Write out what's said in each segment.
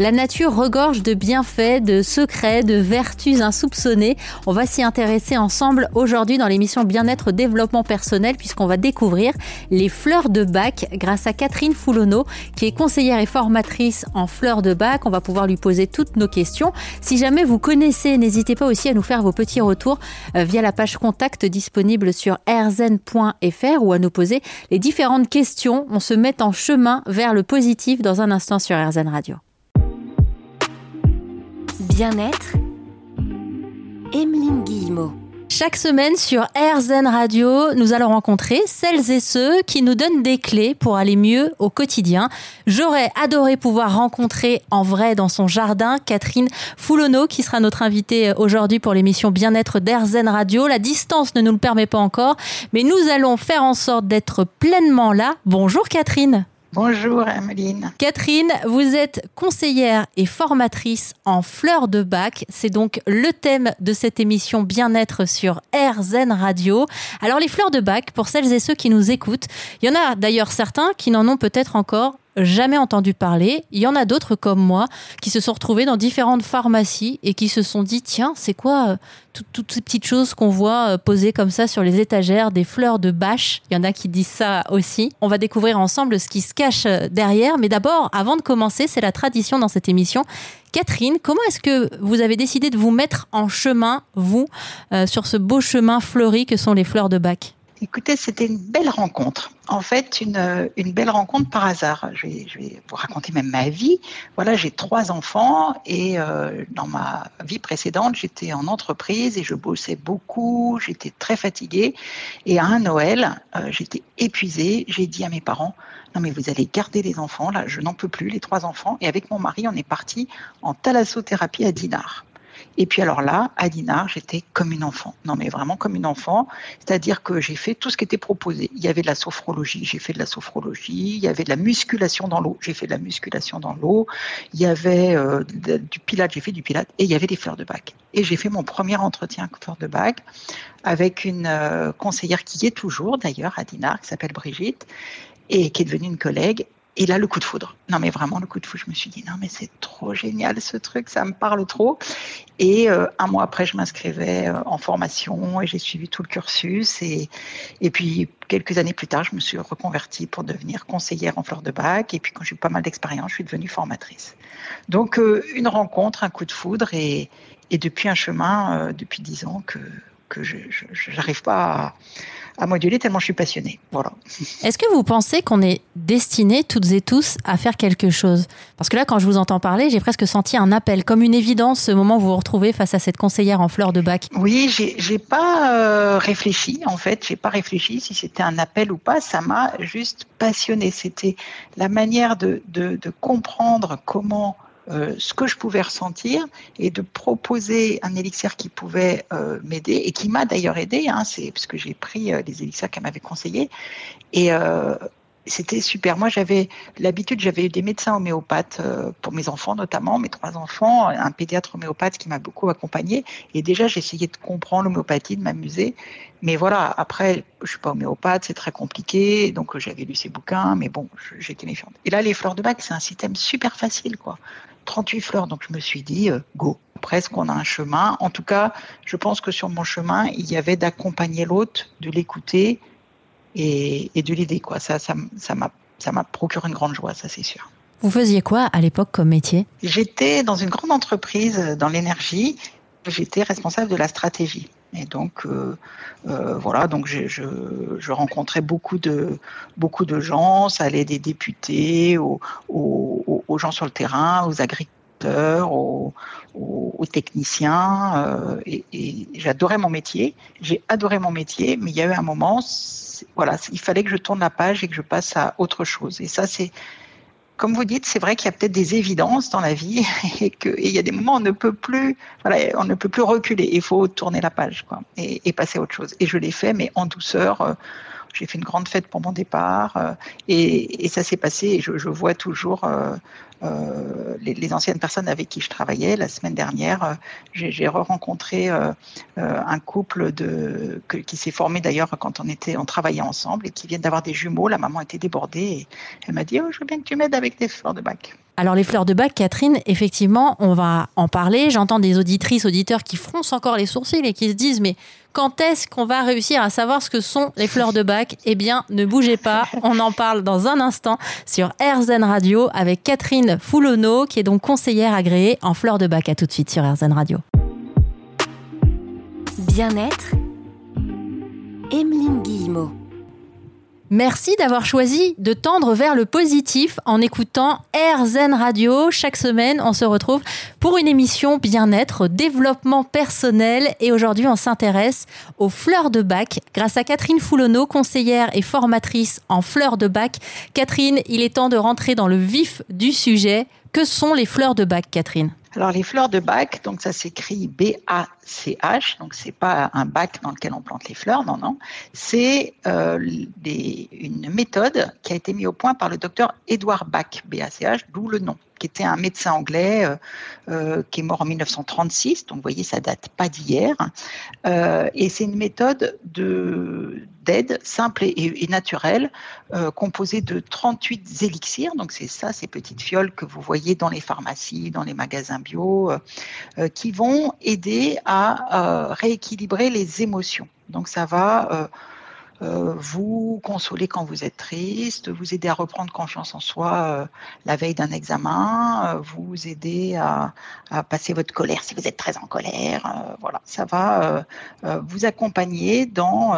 La nature regorge de bienfaits, de secrets, de vertus insoupçonnées. On va s'y intéresser ensemble aujourd'hui dans l'émission Bien-être Développement Personnel puisqu'on va découvrir les fleurs de bac grâce à Catherine Foulonneau qui est conseillère et formatrice en fleurs de bac. On va pouvoir lui poser toutes nos questions. Si jamais vous connaissez, n'hésitez pas aussi à nous faire vos petits retours euh, via la page contact disponible sur rzen.fr ou à nous poser les différentes questions. On se met en chemin vers le positif dans un instant sur RZN Radio. Bien-être. Emeline Guillemot. Chaque semaine sur RZN Radio, nous allons rencontrer celles et ceux qui nous donnent des clés pour aller mieux au quotidien. J'aurais adoré pouvoir rencontrer en vrai dans son jardin Catherine Foulonneau qui sera notre invitée aujourd'hui pour l'émission Bien-être d'RZN Radio. La distance ne nous le permet pas encore, mais nous allons faire en sorte d'être pleinement là. Bonjour Catherine. Bonjour Emeline. Catherine, vous êtes conseillère et formatrice en fleurs de bac. C'est donc le thème de cette émission Bien-être sur RZN Radio. Alors les fleurs de bac, pour celles et ceux qui nous écoutent, il y en a d'ailleurs certains qui n'en ont peut-être encore jamais entendu parler. Il y en a d'autres comme moi qui se sont retrouvés dans différentes pharmacies et qui se sont dit tiens, c'est quoi euh, toutes ces petites choses qu'on voit euh, posées comme ça sur les étagères, des fleurs de bâche. Il y en a qui disent ça aussi. On va découvrir ensemble ce qui se cache euh, derrière. Mais d'abord, avant de commencer, c'est la tradition dans cette émission. Catherine, comment est-ce que vous avez décidé de vous mettre en chemin, vous, sur ce beau chemin fleuri que sont les fleurs de bac? Écoutez, c'était une belle rencontre. En fait, une, une belle rencontre par hasard. Je vais, je vais, vous raconter même ma vie. Voilà, j'ai trois enfants et euh, dans ma vie précédente, j'étais en entreprise et je bossais beaucoup. J'étais très fatiguée. Et à un Noël, euh, j'étais épuisée. J'ai dit à mes parents, non mais vous allez garder les enfants. Là, je n'en peux plus, les trois enfants. Et avec mon mari, on est parti en thalassothérapie à Dinard. Et puis alors là, à Dinard, j'étais comme une enfant. Non, mais vraiment comme une enfant. C'est-à-dire que j'ai fait tout ce qui était proposé. Il y avait de la sophrologie, j'ai fait de la sophrologie. Il y avait de la musculation dans l'eau, j'ai fait de la musculation dans l'eau. Il y avait euh, du pilate, j'ai fait du pilate. Et il y avait des fleurs de bac. Et j'ai fait mon premier entretien fleurs de bac avec une euh, conseillère qui est toujours d'ailleurs à Dinard, qui s'appelle Brigitte et qui est devenue une collègue. Et là, le coup de foudre. Non, mais vraiment, le coup de foudre, je me suis dit, non, mais c'est trop génial ce truc, ça me parle trop. Et euh, un mois après, je m'inscrivais euh, en formation et j'ai suivi tout le cursus. Et, et puis, quelques années plus tard, je me suis reconvertie pour devenir conseillère en fleurs de bac. Et puis, quand j'ai eu pas mal d'expérience, je suis devenue formatrice. Donc, euh, une rencontre, un coup de foudre et, et depuis un chemin, depuis dix ans, que, que je n'arrive pas à à moduler tellement je suis passionnée. Voilà. Est-ce que vous pensez qu'on est destiné toutes et tous à faire quelque chose? Parce que là, quand je vous entends parler, j'ai presque senti un appel, comme une évidence, ce moment où vous vous retrouvez face à cette conseillère en fleurs de bac. Oui, j'ai pas euh, réfléchi en fait, j'ai pas réfléchi si c'était un appel ou pas. Ça m'a juste passionné. C'était la manière de, de, de comprendre comment euh, ce que je pouvais ressentir et de proposer un élixir qui pouvait euh, m'aider et qui m'a d'ailleurs aidé, hein, c'est parce que j'ai pris euh, les élixirs qu'elle m'avait conseillés et c'était super. Moi, j'avais l'habitude, j'avais eu des médecins homéopathes pour mes enfants, notamment mes trois enfants, un pédiatre homéopathe qui m'a beaucoup accompagné. Et déjà, j'essayais de comprendre l'homéopathie, de m'amuser. Mais voilà, après, je suis pas homéopathe, c'est très compliqué. Donc, j'avais lu ces bouquins, mais bon, j'étais méfiante. Et là, les fleurs de bac, c'est un système super facile, quoi. 38 fleurs. Donc je me suis dit, euh, go. Presque on a un chemin. En tout cas, je pense que sur mon chemin, il y avait d'accompagner l'autre, de l'écouter et, de l'aider. Quoi. Ça, ça, ça m'a, ça m'a procuré une grande joie, ça c'est sûr. Vous faisiez quoi à l'époque comme métier? J'étais dans une grande entreprise dans l'énergie. J'étais responsable de la stratégie. Et donc euh, euh, voilà, donc je, rencontrais beaucoup de beaucoup de gens. Ça allait des députés aux, gens sur le terrain, aux agriculteurs, aux, aux techniciens. Euh, et, et j'adorais mon métier. J'ai adoré mon métier, mais il y a eu un moment, voilà, il fallait que je tourne la page et que je passe à autre chose. Et ça, c'est comme vous dites, c'est vrai qu'il y a peut-être des évidences dans la vie et qu'il y a des moments où on ne peut plus, voilà, on ne peut plus reculer. Il faut tourner la page, quoi, et, passer à autre chose. Et je l'ai fait, mais en douceur. Euh, j'ai fait une grande fête pour mon départ et, ça s'est passé. Et je, je vois toujours euh, les, anciennes personnes avec qui je travaillais la semaine dernière, euh, j'ai re-rencontré euh, un couple de, qui s'est formé d'ailleurs quand on était, on travaillait ensemble et qui viennent d'avoir des jumeaux. La maman était débordée et elle m'a dit oh, je veux bien que tu m'aides avec des fleurs de bac. Alors les fleurs de bac, Catherine, effectivement, on va en parler. J'entends des auditrices, auditeurs qui froncent encore les sourcils et qui se disent mais quand est-ce qu'on va réussir à savoir ce que sont les fleurs de bac? Eh bien, ne bougez pas, on en parle dans un instant sur RZN Radio avec Catherine Foulonneau, qui est donc conseillère agréée en fleurs de bac. À tout de suite sur RZN Radio. Bien-être, Emeline Guillemot. Merci d'avoir choisi de tendre vers le positif en écoutant AirZen Radio. Chaque semaine, on se retrouve pour une émission bien-être, développement personnel. Et aujourd'hui, on s'intéresse aux fleurs de bac grâce à Catherine Foulonneau, conseillère et formatrice en fleurs de bac. Catherine, il est temps de rentrer dans le vif du sujet. Que sont les fleurs de bac, Catherine? Alors les fleurs de bac, donc ça s'écrit B-A-C-H, donc c'est pas un bac dans lequel on plante les fleurs, non, non. C'est euh, une méthode qui a été mise au point par le docteur Edouard Bach, B-A-C-H, d'où le nom qui était un médecin anglais euh, euh, qui est mort en 1936. Donc, vous voyez, ça date pas d'hier. Euh, et c'est une méthode de d'aide simple et, naturelle, composée de 38 élixirs. Donc, c'est ça, ces petites fioles que vous voyez dans les pharmacies, dans les magasins bio, qui vont aider à rééquilibrer les émotions. Donc, ça va euh, vous consoler quand vous êtes triste, vous aider à reprendre confiance en soi euh, la veille d'un examen, euh, vous aider à, passer votre colère si vous êtes très en colère. voilà, ça va vous accompagner dans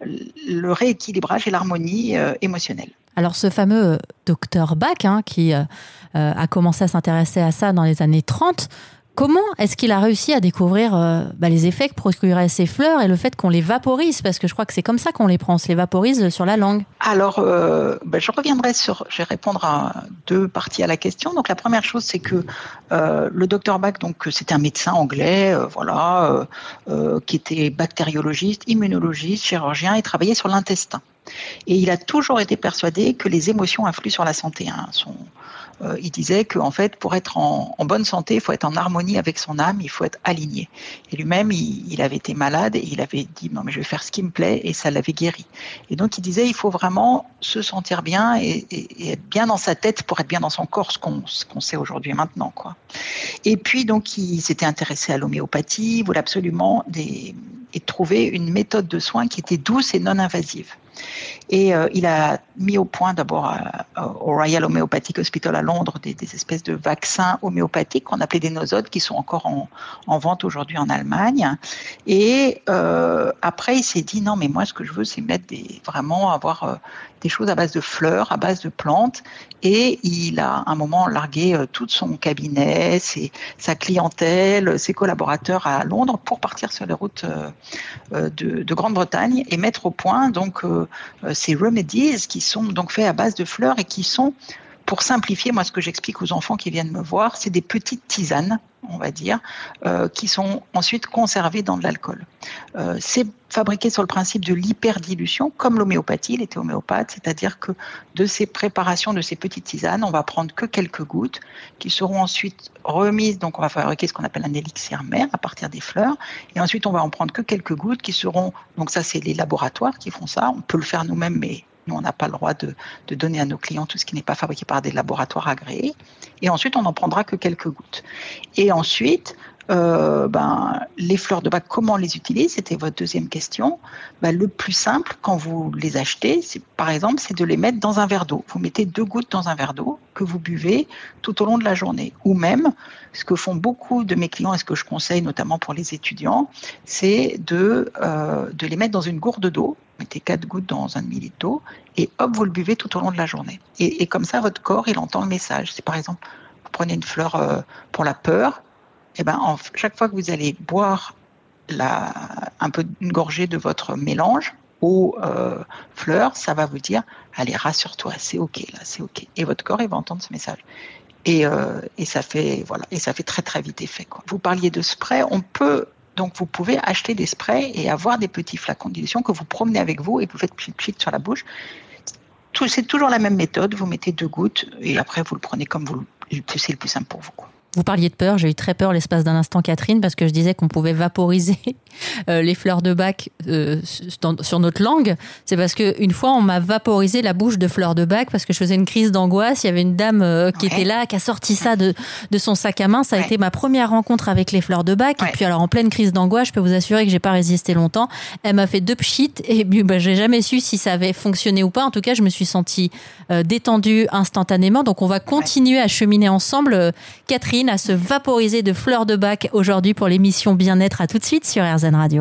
le rééquilibrage et l'harmonie émotionnelle. Alors ce fameux docteur Bach, hein, qui a commencé à s'intéresser à ça dans les années 30, Comment est-ce qu'il a réussi à découvrir euh, bah, les effets que procuraient ces fleurs et le fait qu'on les vaporise? Parce que je crois que c'est comme ça qu'on les prend, on se les vaporise sur la langue. Alors, euh, bah, je reviendrai sur, je vais répondre à deux parties à la question. Donc, la première chose, c'est que euh, le docteur Bach, donc c'était un médecin anglais, voilà, qui était bactériologiste, immunologiste, chirurgien, et travaillait sur l'intestin. Et il a toujours été persuadé que les émotions influent sur la santé. Hein. Euh, il disait que en fait, pour être en, bonne santé, il faut être en harmonie avec son âme, il faut être aligné. Et lui-même, il, avait été malade et il avait dit non mais je vais faire ce qui me plaît et ça l'avait guéri. Et donc il disait il faut vraiment se sentir bien et, être bien dans sa tête pour être bien dans son corps, ce qu'on sait aujourd'hui et maintenant quoi. Et puis donc il s'était intéressé à l'homéopathie, il voulait absolument des, et trouver une méthode de soins qui était douce et non invasive. Et euh, il a mis au point d'abord euh, au Royal Homeopathic Hospital à Londres des, espèces de vaccins homéopathiques qu'on appelait des nosodes qui sont encore en, vente aujourd'hui en Allemagne. Et euh, après, il s'est dit non, mais moi, ce que je veux, c'est mettre des, vraiment avoir des choses à base de fleurs, à base de plantes. Et il a un moment largué tout son cabinet, ses, sa clientèle, ses collaborateurs à Londres pour partir sur les routes de, de Grande-Bretagne et mettre au point donc euh, ces remedies qui sont donc faits à base de fleurs et qui sont pour simplifier, moi, ce que j'explique aux enfants qui viennent me voir, c'est des petites tisanes, on va dire, euh, qui sont ensuite conservées dans de l'alcool. Euh, c'est fabriqué sur le principe de l'hyperdilution, comme l'homéopathie, il était homéopathe, c'est-à-dire que de ces préparations, de ces petites tisanes, on va prendre que quelques gouttes qui seront ensuite remises, donc on va fabriquer ce qu'on appelle un élixir mère à partir des fleurs, et ensuite on va en prendre que quelques gouttes qui seront, donc ça c'est les laboratoires qui font ça, on peut le faire nous-mêmes, mais on n'a pas le droit de, donner à nos clients tout ce qui n'est pas fabriqué par des laboratoires agréés. Et ensuite, on n'en prendra que quelques gouttes. Et ensuite, euh, ben, les fleurs de bac, comment les utilise C'était votre deuxième question. Ben, le plus simple, quand vous les achetez, par exemple, c'est de les mettre dans un verre d'eau. Vous mettez deux gouttes dans un verre d'eau que vous buvez tout au long de la journée. Ou même, ce que font beaucoup de mes clients et ce que je conseille notamment pour les étudiants, c'est de, euh, de les mettre dans une gourde d'eau mettez quatre gouttes dans un demi-litre d'eau et hop, vous le buvez tout au long de la journée. Et, comme ça, votre corps, il entend le message. C'est par exemple, vous prenez une fleur euh, pour la peur, et ben, en, chaque fois que vous allez boire un peu une gorgée de votre mélange aux euh, fleurs, ça va vous dire, allez, rassure-toi, c'est ok là, c'est ok. Et votre corps, il va entendre ce message. Et, euh, ça fait voilà, et ça fait très très vite effet. Vous parliez de spray, on peut Donc vous pouvez acheter des sprays et avoir des petits flacons dilution que vous promenez avec vous et vous faites pchit pchit sur la bouche. C'est toujours la même méthode. Vous mettez deux gouttes et après vous le prenez comme vous c'est le plus simple pour vous. Vous parliez de peur, j'ai eu très peur l'espace d'un instant, Catherine, parce que je disais qu'on pouvait vaporiser euh, les fleurs de bac euh, sur notre langue. C'est parce qu'une fois, on m'a vaporisé la bouche de fleurs de bac parce que je faisais une crise d'angoisse. Il y avait une dame euh, qui était là, qui a sorti ça de, de son sac à main. Ça a été ma première rencontre avec les fleurs de bac. Et puis, alors, en pleine crise d'angoisse, je peux vous assurer que j'ai pas résisté longtemps. Elle m'a fait deux pchits et bah, j'ai jamais su si ça avait fonctionné ou pas. En tout cas, je me suis sentie détendue instantanément. Donc, on va continuer à cheminer ensemble, Catherine à se vaporiser de fleurs de bac aujourd'hui pour l'émission Bien-être. À tout de suite sur RZN Radio.